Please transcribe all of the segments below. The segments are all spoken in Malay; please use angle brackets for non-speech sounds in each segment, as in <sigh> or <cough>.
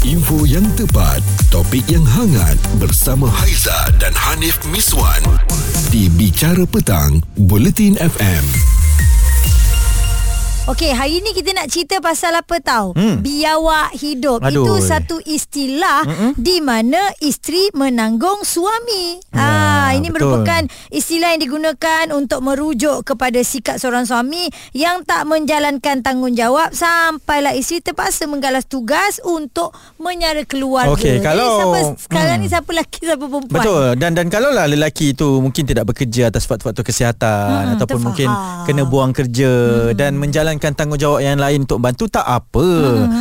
Info yang tepat, topik yang hangat bersama Haiza dan Hanif Miswan di Bicara Petang, Buletin FM. Okey, hari ni kita nak cerita pasal apa tahu? Hmm. Biawak hidup. Aduh. Itu satu istilah Mm-mm. di mana isteri menanggung suami. Ya, ah, ini betul. merupakan istilah yang digunakan untuk merujuk kepada sikap seorang suami yang tak menjalankan tanggungjawab sampailah isteri terpaksa menggalas tugas untuk menyara keluarga. Okey, Jadi kalau- siapa, sekarang Hmm. ni siapa lelaki siapa perempuan? Betul dan dan kalau lah lelaki itu mungkin tidak bekerja atas faktor-faktor kesihatan Hmm, ataupun terfaham. mungkin kena buang kerja dan menjalankan tanggungjawab yang lain untuk bantu tak apa.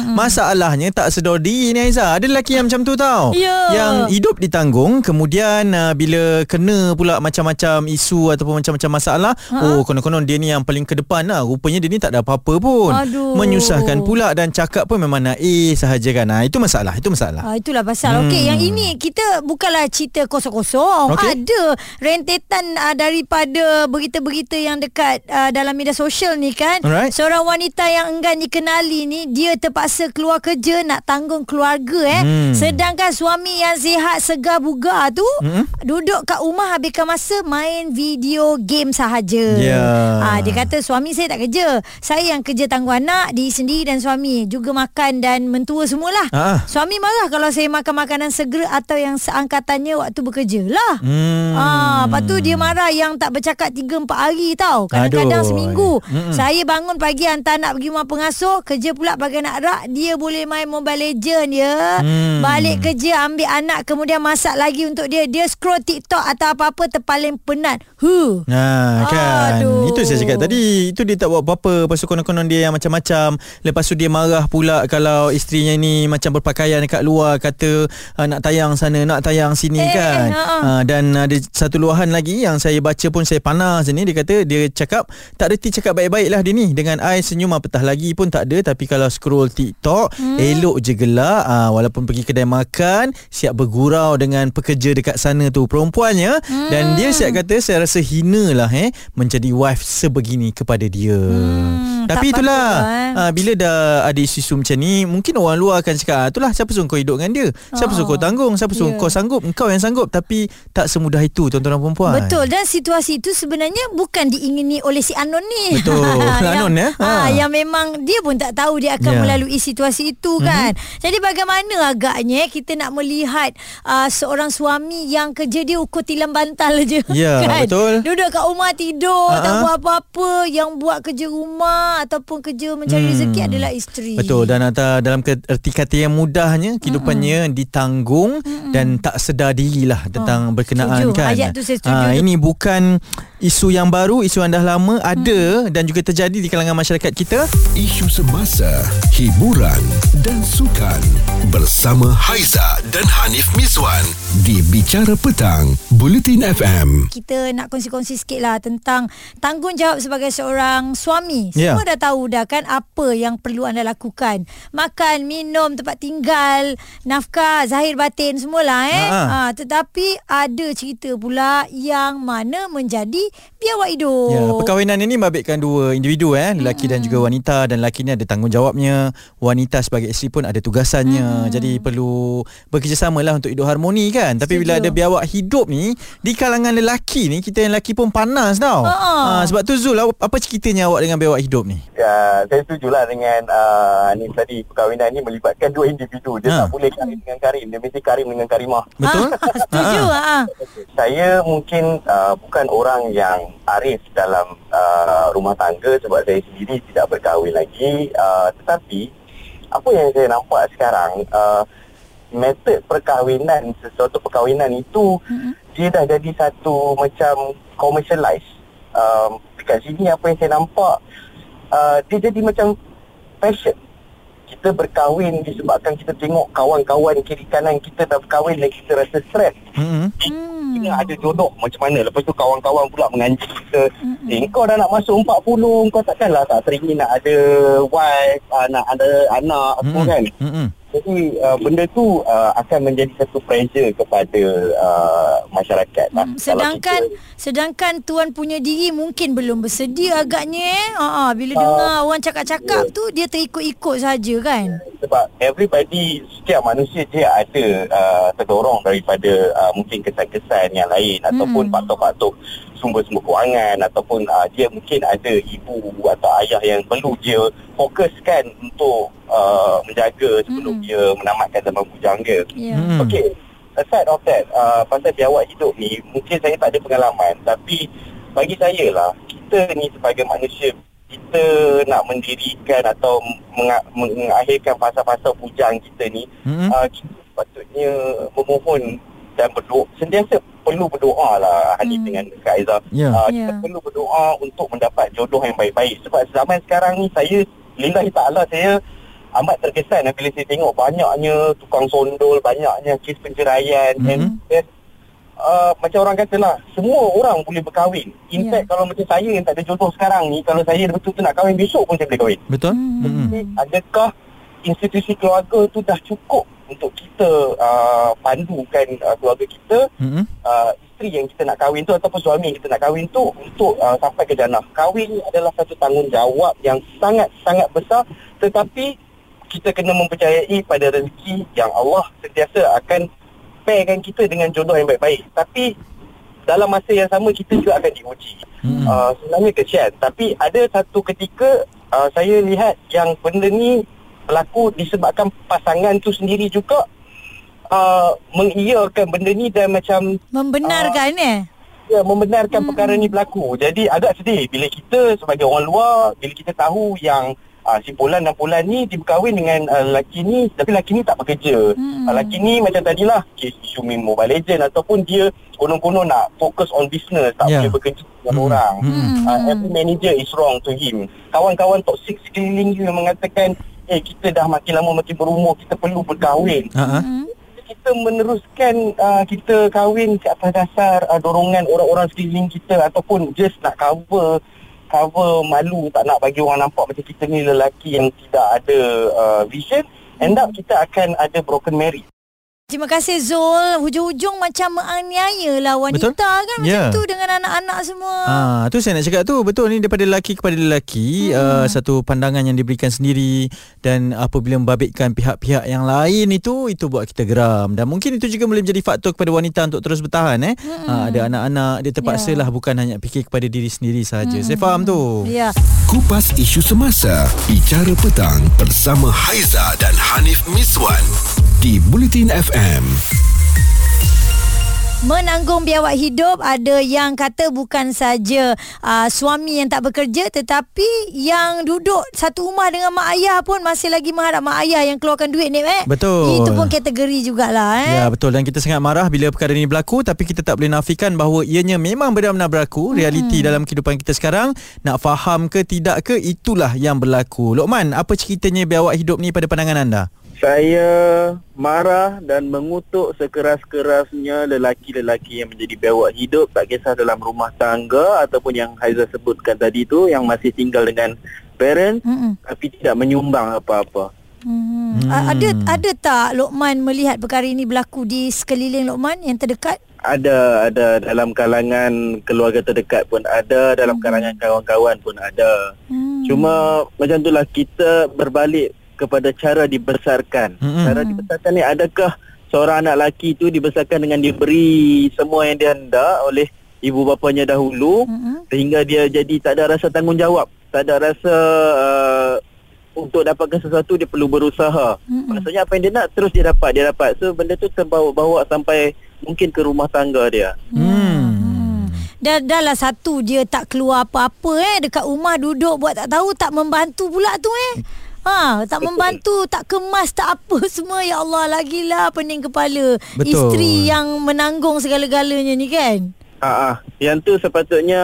Masalahnya tak sedar diri ni Aiza. Ada lelaki yang macam tu tau. Ya. Yang hidup ditanggung kemudian uh, bila kena pula macam-macam isu ataupun macam-macam masalah, oh konon-konon dia ni yang paling ke depan lah. Rupanya dia ni tak ada apa-apa pun. Aduh. Menyusahkan pula dan cakap pun memang naik sahaja kan. Ha, itu masalah, itu masalah. Ah, itulah pasal. Hmm. Okey, yang ini kita bukanlah cerita kosong-kosong. Okey. Ada rentetan uh, daripada berita-berita yang dekat uh, dalam media sosial ni kan. Alright. Seorang wanita yang enggan dikenali ni dia terpaksa keluar kerja nak tanggung keluarga eh. Hmm. Sedangkan suami yang sihat segar bugar tu Hmm. duduk kat rumah habiskan masa main video game sahaja. Ya. Ah dia kata suami saya tak kerja. Saya yang kerja tanggung anak, diri sendiri dan suami juga makan dan mentua semualah. Ah. Suami marah kalau saya makan makanan segera atau yang seangkatannya waktu bekerja lah. Hmm. Ah, lepas tu dia marah yang tak bercakap 3 4 hari tau. Kadang-kadang Aduh. seminggu. Mm-mm. Saya bangun pagi hantar anak pergi rumah pengasuh, kerja pula bagi anak rak, dia boleh main Mobile Legend ya. Hmm. Balik kerja ambil anak kemudian masak lagi untuk dia. Dia scroll TikTok atau apa-apa terpaling penat. Huh. Ha kan Aduh. Itu saya cakap tadi Itu dia tak buat apa-apa Lepas tu konon-konon dia yang macam-macam Lepas tu dia marah pula Kalau isterinya ni Macam berpakaian dekat luar Kata uh, Nak tayang sana Nak tayang sini Eh, kan ha-ha. uh, Dan ada satu luahan lagi Yang saya baca pun Saya panas ni Dia kata Dia cakap Tak reti cakap baik-baik lah dia ni Dengan I senyum apatah lagi pun tak ada Tapi kalau scroll TikTok hmm. Elok je gelak uh, Walaupun pergi kedai makan Siap bergurau dengan pekerja dekat sana tu Perempuannya hmm. Dan dia siap kata Saya rasa hina lah eh Menjadi wife sebegini kepada dia Hmm, Tapi tak itulah patut, eh. uh, Bila dah ada isu-isu macam ni Mungkin orang luar akan cakap "Ah, Itulah siapa suruh kau hidup dengan dia Siapa suruh Oh. kau tanggung Siapa suruh Ya. kau sanggup Engkau yang sanggup Tapi tak semudah itu Tuan-tuan dan perempuan Betul dan situasi itu sebenarnya bukan diingini oleh si Anon ni. Betul. <laughs> yang, Anon, ya? Ha. Ha. yang memang dia pun tak tahu dia akan Ya. melalui situasi itu kan. Jadi bagaimana agaknya kita nak melihat uh, seorang suami yang kerja dia ukur tilam bantal je Ya, <laughs> kan. betul. Duduk kat rumah tidur Ha-ha. tak buat apa-apa, yang buat kerja rumah ataupun kerja mencari Hmm. rezeki adalah isteri. Betul dan atau dalam erti kata yang mudahnya kehidupannya ditanggung dan tak sedar dirilah tentang Oh, berkenaan setuju. kan. Ayat tu saya setuju tu. ini bukan isu yang baru, isu yang dah lama ada dan juga terjadi di kalangan masyarakat kita. Isu semasa, hiburan dan sukan bersama Haiza dan Hanif Miswan di Bicara Petang, Buletin FM. kita nak kongsi-kongsi sikit lah tentang tanggungjawab sebagai seorang suami. Ya. Semua dah tahu dah kan apa yang perlu anda lakukan. Makan, minum, tempat tinggal, nafkah, zahir batin semualah eh. Ha, Ha, tetapi ada cerita pula yang mana menjadi biawak hidup. Ya, perkahwinan ini membabitkan dua individu eh, lelaki dan juga wanita dan lelaki ni ada tanggungjawabnya, wanita sebagai isteri pun ada tugasannya. Jadi perlu bekerjasama lah untuk hidup harmoni kan. Tapi bila Setuju. ada biawak hidup ni di kalangan lelaki ni kita yang lelaki pun panas tau. Ha. Ha, sebab tu Zul apa ceritanya awak dengan biawak hidup ni? Ya, saya setujulah dengan uh, Hanif tadi perkahwinan ni melibatkan dua individu. Dia Ha. tak boleh Karim dengan Karim. Dia mesti Karim dengan Karimah. <laughs> Betul? Ah, setuju. Ha. Ha. Saya mungkin uh, bukan orang yang arif dalam uh, rumah tangga sebab saya sendiri tidak berkahwin lagi. Uh, tetapi apa yang saya nampak sekarang, uh, metod perkahwinan, sesuatu perkahwinan itu Mm-mm. Dia dah jadi satu macam commercialized. Um, dekat sini apa yang saya nampak, uh, dia jadi macam fashion. Kita berkahwin disebabkan kita tengok kawan-kawan kiri kanan kita dah berkahwin dan kita rasa stres. Hmm. Kita ada jodoh macam mana Lepas tu kawan-kawan pula menganji kita Mm-mm. Eh kau dah nak masuk 40 Kau takkanlah tak teringin nak ada wife uh, Nak ada anak apa Hmm. kan Hmm. Jadi uh, benda tu uh, akan menjadi satu pressure kepada uh, masyarakat lah. Hmm, sedangkan kita- sedangkan tuan punya diri mungkin belum bersedia agaknya eh. Ha ah, bila Ah, dengar orang cakap-cakap ya. tu dia terikut-ikut saja kan. sebab everybody setiap manusia dia ada uh, terdorong daripada uh, mungkin kesan-kesan yang lain ataupun Hmm. faktor-faktor sumber-sumber kewangan ataupun uh, dia mungkin ada ibu atau ayah yang perlu dia fokuskan untuk uh, menjaga sebelum Hmm. dia menamatkan zaman bujangga. Hmm. Okey, aside of that, uh, pasal biawak hidup ni, mungkin saya tak ada pengalaman tapi bagi saya lah, kita ni sebagai manusia, kita nak mendirikan atau menga- mengakhirkan fasa-fasa bujang kita ni, Mm-mm. uh, kita sepatutnya memohon dan berdoa, sentiasa perlu berdoa lah Hanif Hmm. dengan Kak Aizah. Ya. Uh. Kita perlu berdoa untuk mendapat jodoh yang baik-baik. Sebab zaman sekarang ni saya, lillahi ta'ala saya amat terkesan lah bila saya tengok banyaknya tukang sondol, banyaknya kes penceraian. Mhm. And, and uh, macam orang kata lah, semua orang boleh berkahwin. In Ya. fact, kalau macam saya yang tak ada jodoh sekarang ni, kalau saya betul-betul nak kahwin besok pun saya boleh kahwin. Betul? Hmm. Jadi, adakah institusi keluarga tu dah cukup untuk kita uh, pandukan uh, keluarga kita Mm-mm. uh, isteri yang kita nak kahwin tu ataupun suami yang kita nak kahwin tu untuk uh, sampai ke jannah. Kahwin adalah satu tanggungjawab yang sangat-sangat besar tetapi kita kena mempercayai pada rezeki yang Allah sentiasa akan pairkan kita dengan jodoh yang baik-baik. Tapi dalam masa yang sama kita juga akan diuji. Mm-mm. Uh, sebenarnya kesian tapi ada satu ketika uh, saya lihat yang benda ni berlaku disebabkan pasangan tu sendiri juga uh, mengiyakan benda ni dan macam Membenarkan Ah. eh. ya, membenarkan hmm. perkara ni berlaku. Jadi agak sedih bila kita sebagai orang luar, bila kita tahu yang uh, si Polan dan Polan ni dia berkahwin dengan uh, lelaki ni tapi lelaki ni tak bekerja. Hmm. Uh, lelaki ni macam tadilah kes isu main Mobile Legend ataupun dia konon-konon nak fokus on business, tak Ya. boleh bekerja dengan Hmm. orang. Hmm. Uh, every manager is wrong to him. Kawan-kawan toxic sekeliling yang mengatakan eh kita dah makin lama makin berumur, kita perlu berkahwin. Hmm. kita meneruskan uh, kita kahwin ke atas dasar uh, dorongan orang-orang sekeliling kita ataupun just nak cover cover malu tak nak bagi orang nampak macam kita ni lelaki yang tidak ada uh, vision end up kita akan ada broken marriage Terima kasih Zul. Hujung-hujung macam menganiaya lah wanita Betul? kan macam Ya. tu dengan anak-anak semua. Ah, tu saya nak cakap tu betul ni daripada lelaki kepada lelaki hmm. uh, satu pandangan yang diberikan sendiri dan apabila membabitkan pihak-pihak yang lain itu itu buat kita geram dan mungkin itu juga boleh menjadi faktor kepada wanita untuk terus bertahan eh. Hmm. Uh, ada anak-anak dia terpaksa Ya. lah bukan hanya fikir kepada diri sendiri saja. Hmm. Saya faham tu. Ya. Kupas isu semasa, bicara petang bersama Haiza dan Hanif Miswan di Bulletin FM. Menanggung biawak hidup ada yang kata bukan saja uh, suami yang tak bekerja tetapi yang duduk satu rumah dengan mak ayah pun masih lagi mengharap mak ayah yang keluarkan duit ni eh. Betul. Itu pun kategori jugalah eh. Ya betul dan kita sangat marah bila perkara ini berlaku tapi kita tak boleh nafikan bahawa ianya memang benar-benar berlaku realiti dalam kehidupan kita sekarang nak faham ke tidak ke itulah yang berlaku. Lokman apa ceritanya biawak hidup ni pada pandangan anda? Saya marah dan mengutuk sekeras-kerasnya lelaki-lelaki yang menjadi biawak hidup tak kisah dalam rumah tangga ataupun yang Haiza sebutkan tadi tu yang masih tinggal dengan parents Mm-mm. tapi tidak menyumbang apa-apa. Hmm. Hmm. A- Ada ada tak Lokman melihat perkara ini berlaku di sekeliling Lokman yang terdekat? Ada ada dalam kalangan keluarga terdekat pun ada, dalam kalangan kawan-kawan pun ada. Hmm. Cuma macam itulah kita berbalik kepada cara dibesarkan. Mm-mm. Cara dibesarkan ni adakah seorang anak lelaki tu dibesarkan dengan diberi semua yang dia hendak oleh ibu bapanya dahulu Mm-mm. sehingga dia jadi tak ada rasa tanggungjawab, tak ada rasa uh, untuk dapatkan sesuatu dia perlu berusaha. Mm-mm. Maksudnya apa yang dia nak terus dia dapat, dia dapat. So benda tu terbawa-bawa sampai mungkin ke rumah tangga dia. Hmm. Dah, dah lah satu dia tak keluar apa-apa eh dekat rumah duduk buat tak tahu tak membantu pula tu eh. Ha, tak membantu, tak kemas, tak apa <laughs> semua. Ya Allah, lagilah pening kepala. Betul. Isteri yang menanggung segala-galanya ni kan. Ha ah, yang tu sepatutnya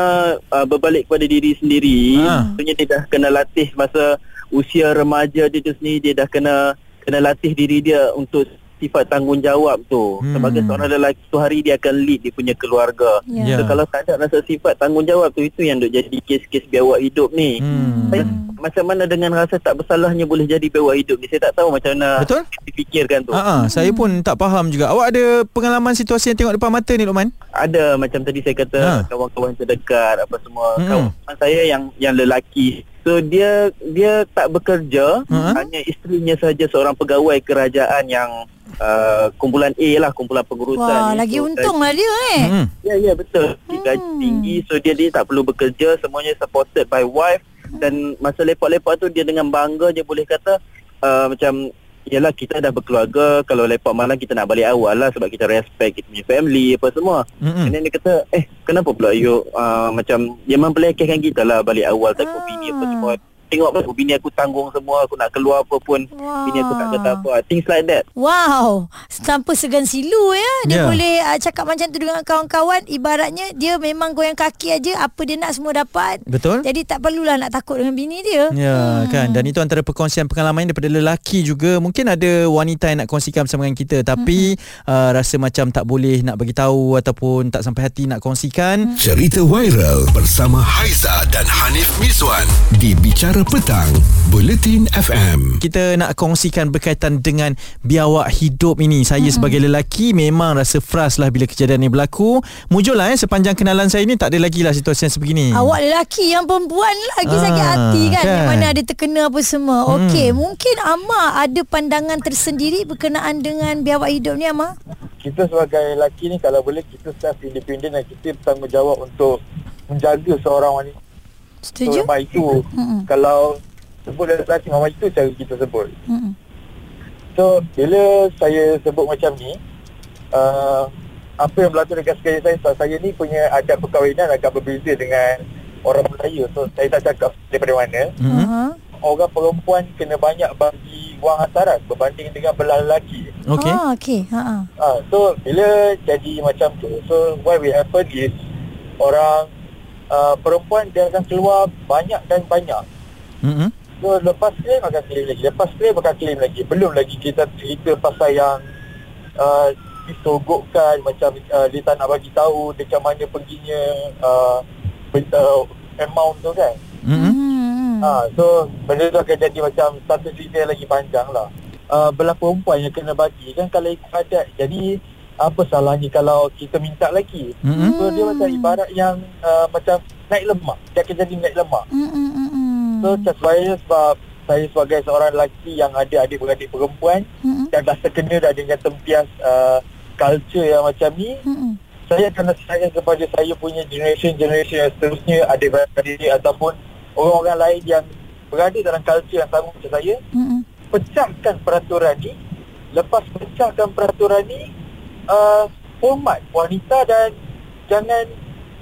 uh, berbalik kepada diri sendiri. Ha. Maksudnya dia dah kena latih masa usia remaja dia tu sendiri dia dah kena kena latih diri dia untuk sifat tanggungjawab tu. Hmm. Sebagai seorang lelaki tu hari dia akan lead dia punya keluarga. Ya. So, kalau tak ada rasa sifat tanggungjawab tu itu yang duk jadi kes-kes biawak hidup ni. Hmm. Saya macam mana dengan rasa tak bersalahnya boleh jadi bewak hidup ni saya tak tahu macam mana Betul. difikirkan tu Ha ah, saya pun tak faham juga. Awak ada pengalaman situasi yang tengok depan mata ni Luqman? ada macam tadi saya kata Ha. kawan-kawan terdekat apa semua Mm-mm. kawan saya yang yang lelaki so dia dia tak bekerja Ha. hanya isterinya saja seorang pegawai kerajaan yang uh, kumpulan A lah kumpulan pengurusan Wah, ni. lagi So, untung lah dia eh. Hmm. Ya ya betul. Dia gaji Hmm. tinggi so dia dia tak perlu bekerja semuanya supported by wife dan masa lepak-lepak tu dia dengan bangga dia boleh kata uh, macam Yalah kita dah berkeluarga Kalau lepak malam kita nak balik awal lah Sebab kita respect kita punya family Apa semua Mm-mm. And then dia kata Eh kenapa pula you uh, Macam Dia memperlekehkan kita lah Balik awal Tak Ah. bini apa semua Tengok apa bini aku tanggung semua Aku nak keluar apa pun Wah. Bini aku tak kata apa Things like that Wow, tanpa segan silu ya. Dia Ya. boleh uh, cakap macam tu dengan kawan-kawan. Ibaratnya dia memang goyang kaki aja apa dia nak semua dapat. Betul? Jadi tak perlulah nak takut dengan bini dia. Ya kan dan itu antara perkongsian pengalaman daripada lelaki juga mungkin ada wanita yang nak kongsikan bersama dengan kita tapi uh, rasa macam tak boleh nak bagi tahu ataupun tak sampai hati nak kongsikan Cerita viral bersama Haiza dan Hanif Miswan di Bicara Petang, Buletin FM. kita nak kongsikan berkaitan dengan biawak hidup ini. Saya hmm. sebagai lelaki memang rasa frust lah bila kejadian ni berlaku. Mujur lah eh, sepanjang kenalan saya ni tak ada lagi lah situasi yang sebegini. Awak lelaki yang perempuan lagi Ah, sakit hati kan, kan. Yang mana ada terkena apa semua Hmm. Okey Mungkin Amma ada pandangan tersendiri Berkenaan dengan biawak hidup ni Amma kita sebagai lelaki ni kalau boleh kita self independent dan kita bertanggungjawab untuk menjaga seorang wanita. Setuju? So, itu Mm-mm. kalau sebut lelaki mama itu cara kita sebut. Mm-mm. So bila saya sebut macam ni uh, apa yang berlaku dekat sekali saya sebab saya ni punya adat perkahwinan agak berbeza dengan orang Melayu. So saya tak cakap daripada mana. Hmm. Uh-huh. Orang perempuan kena banyak bagi wang hantaran berbanding dengan belah lelaki. Okey. Ah, okey. Ha ah. Ah, so bila jadi macam tu, so what will happen is orang uh, perempuan dia akan keluar banyak dan banyak. Hmm. So lepas claim akan claim lagi, lepas claim akan claim lagi. Belum lagi kita cerita pasal yang uh, disogokkan macam uh, dia tak nak bagi tahu dekat mana perginya uh, uh, amount tu kan. Hmm. Hmm. Ha, so benda tu akan jadi macam satu cerita lagi panjang lah. Uh, belah perempuan yang kena bagi kan kalau ikut adat. Jadi apa salahnya kalau kita minta lagi? Hmm. So dia macam ibarat yang uh, macam naik lemak. Dia akan jadi naik lemak. Hmm, hmm, hmm, hmm. So macam saya sebab saya sebagai seorang lelaki yang ada adik-beradik perempuan Hmm, dan dah terkena dah dengan tempias uh, culture yang macam ni hmm, hmm. saya akan nasihatkan kepada saya punya generation-generation yang seterusnya adik-beradik ataupun orang-orang lain yang berada dalam culture yang sama macam saya Hmm, hmm. pecahkan peraturan ni lepas pecahkan peraturan ni uh, hormat wanita dan jangan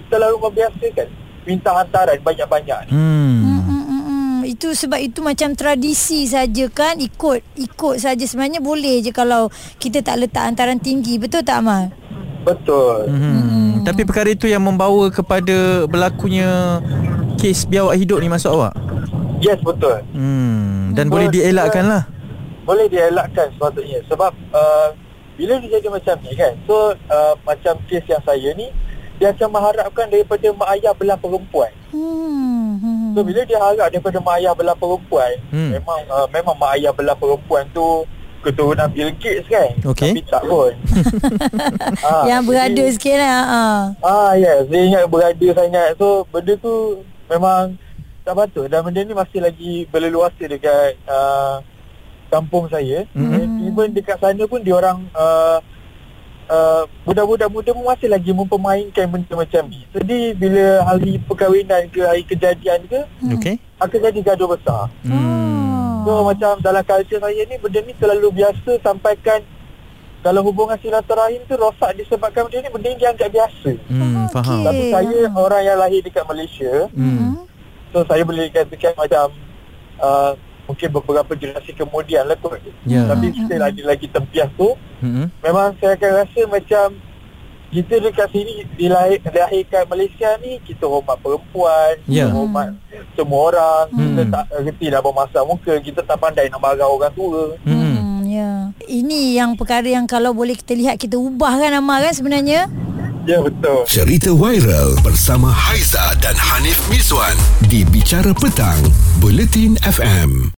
terlalu membiasakan minta hantaran banyak-banyak ni. Hmm. Hmm, hmm, hmm, hmm. Itu sebab itu macam tradisi saja kan ikut ikut saja sebenarnya boleh je kalau kita tak letak hantaran tinggi betul tak Amal? Betul. Hmm. Tapi perkara itu yang membawa kepada berlakunya kes biawak hidup ni masuk awak. Yes betul. Hmm. Dan Betul. boleh dielakkan lah. Boleh dielakkan sepatutnya sebab uh, bila dia jadi macam ni kan. So uh, macam kes yang saya ni dia akan mengharapkan daripada mak ayah belah perempuan. Hmm. hmm. So bila dia harap daripada mak ayah belah perempuan, Hmm. memang uh, memang mak ayah belah perempuan tu keturunan Bill Gates kan. Okey. Tapi tak pun. <laughs> ah, Yang berada jadi- sikit lah. Ah. Ah ya, yes, saya ingat berada sangat. So benda tu memang tak patut dan benda ni masih lagi berleluasa dekat uh, kampung saya. Mhm. Mm. Even dekat sana pun dia orang uh, uh, budak-budak muda pun masih lagi mempermainkan benda macam ni. Jadi bila hari perkahwinan ke hari kejadian ke Okey. akan jadi gaduh besar. Hmm. So macam dalam culture saya ni benda ni terlalu biasa sampaikan kalau hubungan silaturahim tu rosak disebabkan benda ni benda ni dianggap biasa. Hmm, Okey. faham. Tapi saya orang yang lahir dekat Malaysia Hmm. So saya boleh katakan macam uh, Mungkin beberapa generasi kemudian lah kot Ya. Tapi kita lagi lagi tempias tu Hmm. Memang saya akan rasa macam Kita dekat sini dilahir, dilahirkan Malaysia ni Kita hormat perempuan Ya. Kita hormat semua orang Hmm. Kita tak reti nak bermasak muka Kita tak pandai nak marah orang tua Hmm. Hmm, ya. Ini yang perkara yang kalau boleh kita lihat kita ubah kan Amal kan sebenarnya. Ya betul. Cerita viral bersama Haiza dan Hanif Miswan di Bicara Petang, Buletin FM.